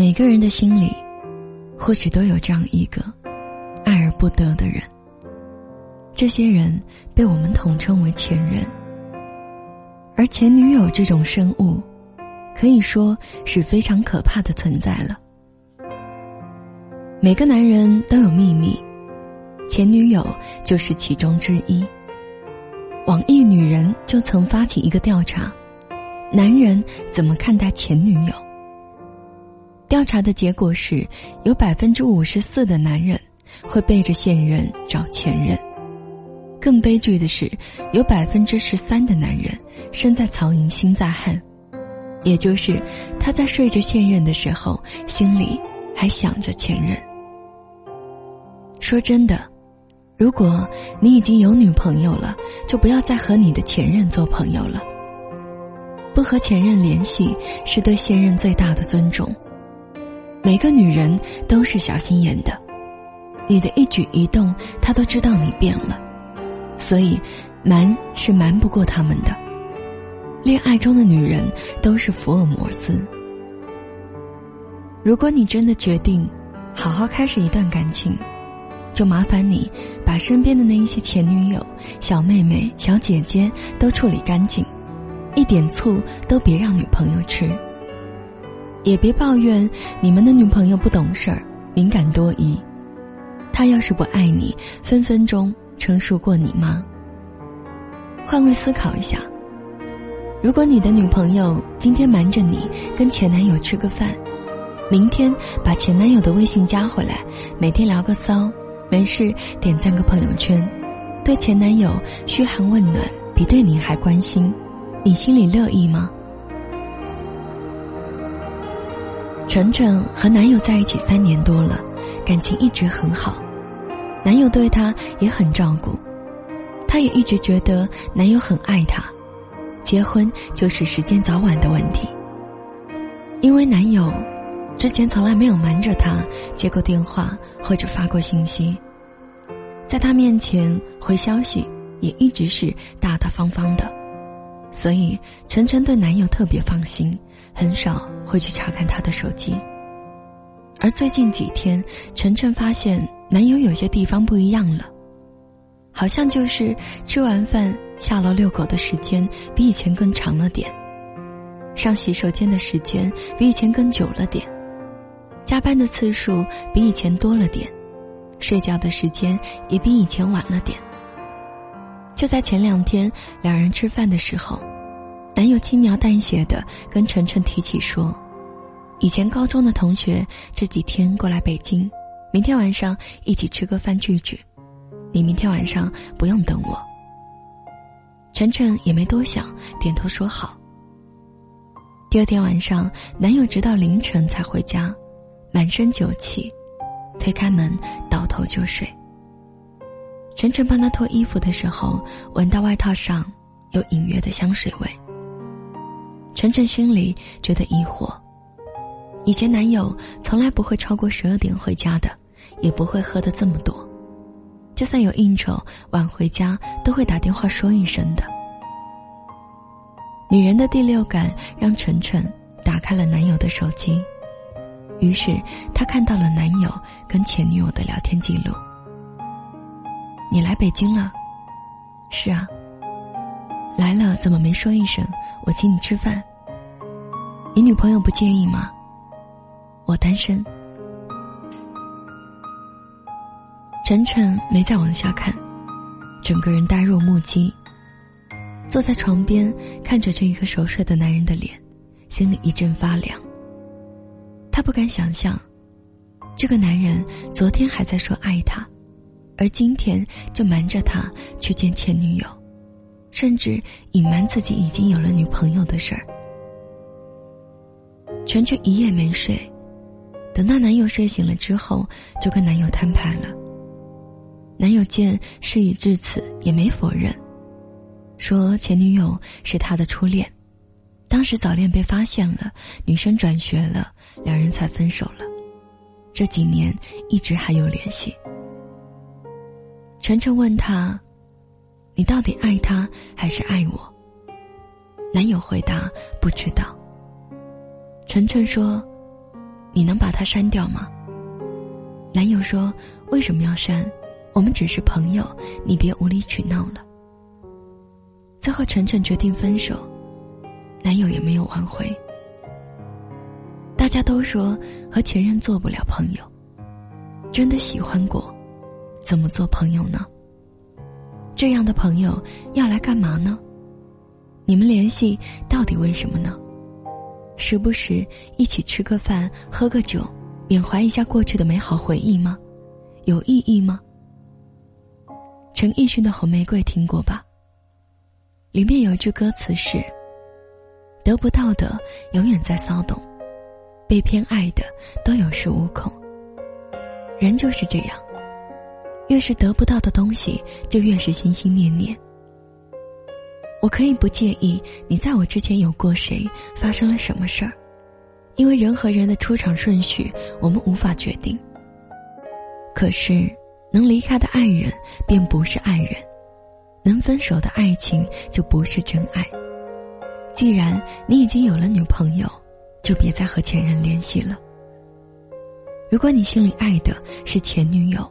每个人的心里，或许都有这样一个爱而不得的人。这些人被我们统称为前任，而前女友这种生物，可以说是非常可怕的存在了。每个男人都有秘密，前女友就是其中之一。网易女人就曾发起一个调查：男人怎么看待前女友？调查的结果是，有百分之五十四的男人会背着现任找前任。更悲剧的是，有百分之十三的男人身在曹营心在汉，也就是他在睡着现任的时候，心里还想着前任。说真的，如果你已经有女朋友了，就不要再和你的前任做朋友了。不和前任联系是对现任最大的尊重。每个女人都是小心眼的，你的一举一动，她都知道你变了。所以，瞒是瞒不过他们的。恋爱中的女人都是福尔摩斯。如果你真的决定好好开始一段感情，就麻烦你把身边的那一些前女友、小妹妹、小姐姐都处理干净，一点醋都别让女朋友吃。也别抱怨你们的女朋友不懂事儿、敏感多疑。她要是不爱你，分分钟。成熟过你吗？换位思考一下，如果你的女朋友今天瞒着你跟前男友吃个饭，明天把前男友的微信加回来，每天聊个骚，没事点赞个朋友圈，对前男友嘘寒问暖比对你还关心，你心里乐意吗？晨晨和男友在一起三年多了，感情一直很好。男友对她也很照顾，她也一直觉得男友很爱她，结婚就是时间早晚的问题。因为男友之前从来没有瞒着她接过电话或者发过信息，在她面前回消息也一直是大大方方的，所以晨晨对男友特别放心，很少会去查看他的手机。而最近几天，晨晨发现。男友有些地方不一样了，好像就是吃完饭下楼遛狗的时间比以前更长了点，上洗手间的时间比以前更久了点，加班的次数比以前多了点，睡觉的时间也比以前晚了点。就在前两天，两人吃饭的时候，男友轻描淡写的跟晨晨提起说，以前高中的同学这几天过来北京。明天晚上一起吃个饭聚聚，你明天晚上不用等我。晨晨也没多想，点头说好。第二天晚上，男友直到凌晨才回家，满身酒气，推开门倒头就睡。晨晨帮他脱衣服的时候，闻到外套上有隐约的香水味。晨晨心里觉得疑惑，以前男友从来不会超过十二点回家的。也不会喝的这么多，就算有应酬晚回家，都会打电话说一声的。女人的第六感让晨晨打开了男友的手机，于是她看到了男友跟前女友的聊天记录。你来北京了？是啊。来了怎么没说一声？我请你吃饭。你女朋友不介意吗？我单身。晨晨没再往下看，整个人呆若木鸡。坐在床边，看着这一个熟睡的男人的脸，心里一阵发凉。他不敢想象，这个男人昨天还在说爱他，而今天就瞒着他去见前女友，甚至隐瞒自己已经有了女朋友的事儿。晨晨一夜没睡，等到男友睡醒了之后，就跟男友摊牌了。男友见事已至此，也没否认，说前女友是他的初恋，当时早恋被发现了，女生转学了，两人才分手了。这几年一直还有联系。晨晨问他：“你到底爱他还是爱我？”男友回答：“不知道。”晨晨说：“你能把他删掉吗？男友说：“为什么要删？我们只是朋友，你别无理取闹了。”最后，晨晨决定分手，男友也没有挽回。大家都说和前任做不了朋友，真的喜欢过，怎么做朋友呢？这样的朋友要来干嘛呢？你们联系到底为什么呢？时不时一起吃个饭、喝个酒，缅怀一下过去的美好回忆吗？有意义吗？陈奕迅的《红玫瑰》听过吧？里面有一句歌词是：“得不到的永远在骚动，被偏爱的都有恃无恐。”人就是这样，越是得不到的东西，就越是心心念念。我可以不介意你在我之前有过谁，发生了什么事儿，因为人和人的出场顺序我们无法决定。可是，能离开的爱人便不是爱人，能分手的爱情就不是真爱。既然你已经有了女朋友，就别再和前任联系了。如果你心里爱的是前女友，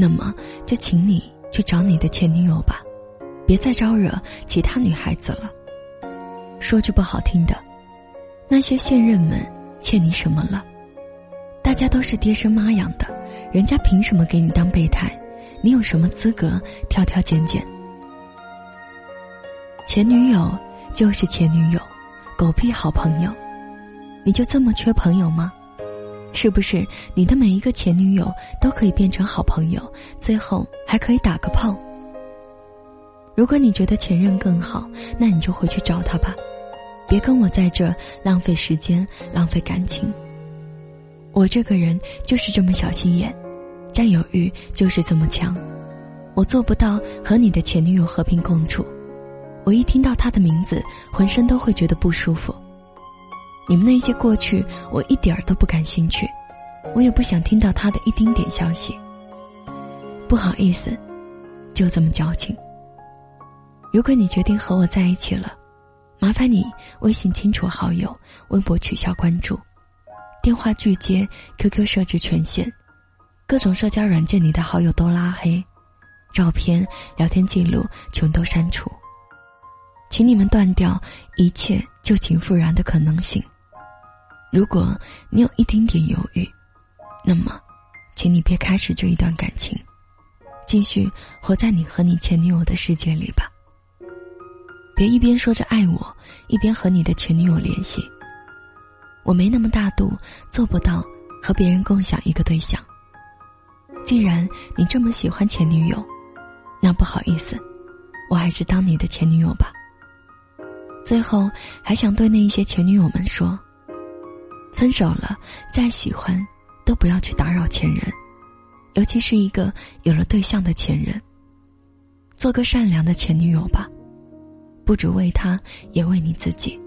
那么就请你去找你的前女友吧。别再招惹其他女孩子了。说句不好听的，那些现任们欠你什么了？大家都是爹生妈养的，人家凭什么给你当备胎？你有什么资格挑挑拣拣？前女友就是前女友，狗屁好朋友，你就这么缺朋友吗？是不是你的每一个前女友都可以变成好朋友，最后还可以打个炮？如果你觉得前任更好，那你就回去找他吧，别跟我在这浪费时间、浪费感情。我这个人就是这么小心眼，占有欲就是这么强，我做不到和你的前女友和平共处。我一听到她的名字，浑身都会觉得不舒服。你们那些过去，我一点儿都不感兴趣，我也不想听到他的一丁点消息。不好意思，就这么矫情。如果你决定和我在一起了，麻烦你微信清除好友，微博取消关注，电话拒接，QQ 设置权限，各种社交软件里的好友都拉黑，照片、聊天记录全都删除。请你们断掉一切旧情复燃的可能性。如果你有一丁点犹豫，那么，请你别开始这一段感情，继续活在你和你前女友的世界里吧。别一边说着爱我，一边和你的前女友联系。我没那么大度，做不到和别人共享一个对象。既然你这么喜欢前女友，那不好意思，我还是当你的前女友吧。最后，还想对那一些前女友们说：分手了，再喜欢，都不要去打扰前任，尤其是一个有了对象的前任。做个善良的前女友吧。不只为他，也为你自己。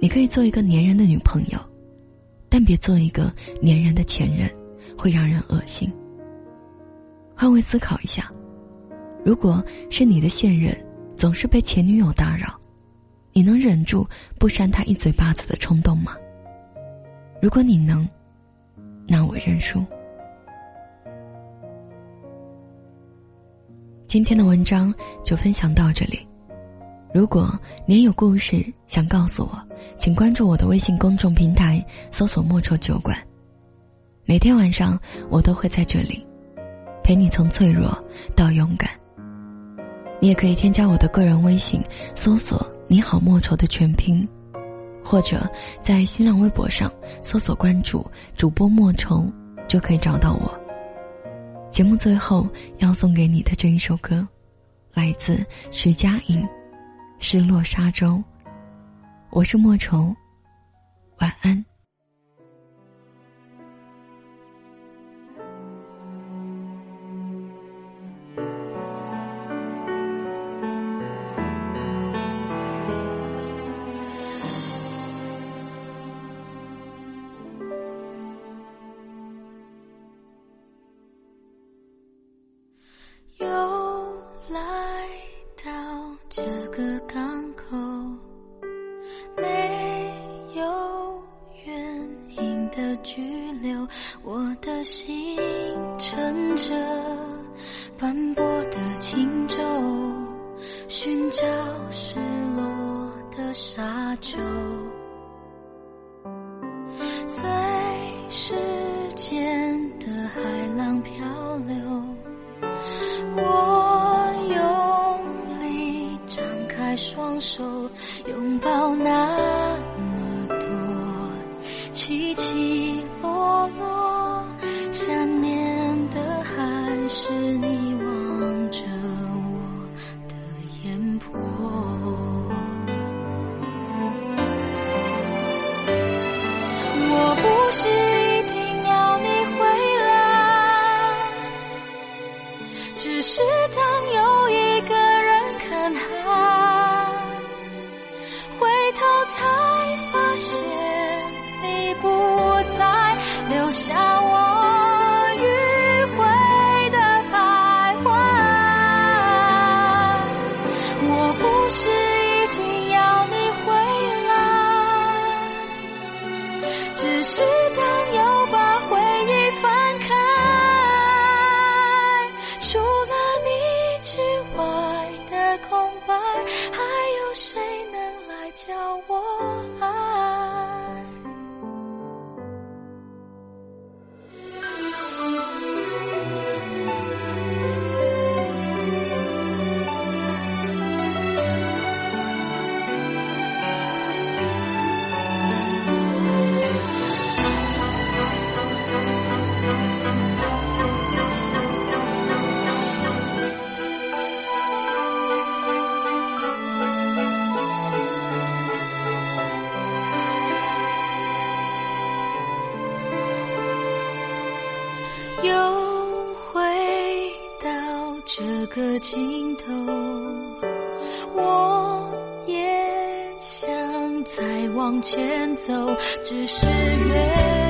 你可以做一个粘人的女朋友，但别做一个粘人的前任，会让人恶心。换位思考一下，如果是你的现任总是被前女友打扰，你能忍住不扇他一嘴巴子的冲动吗？如果你能，那我认输。今天的文章就分享到这里。如果您有故事想告诉我，请关注我的微信公众平台，搜索“莫愁酒馆”。每天晚上我都会在这里，陪你从脆弱到勇敢。你也可以添加我的个人微信，搜索“你好莫愁”的全拼，或者在新浪微博上搜索关注主播莫愁，就可以找到我。节目最后要送给你的这一首歌，来自徐佳莹。失落沙洲，我是莫愁，晚安。拘留我的心乘着斑驳的轻舟寻找失落的沙洲随时间的海浪漂流我用力张开双手拥抱那起起落落，想念的还是你望着我的眼波。我不是一定要你回来，只是当有一个人看海，回头才发现。下我个尽头，我也想再往前走，只是越。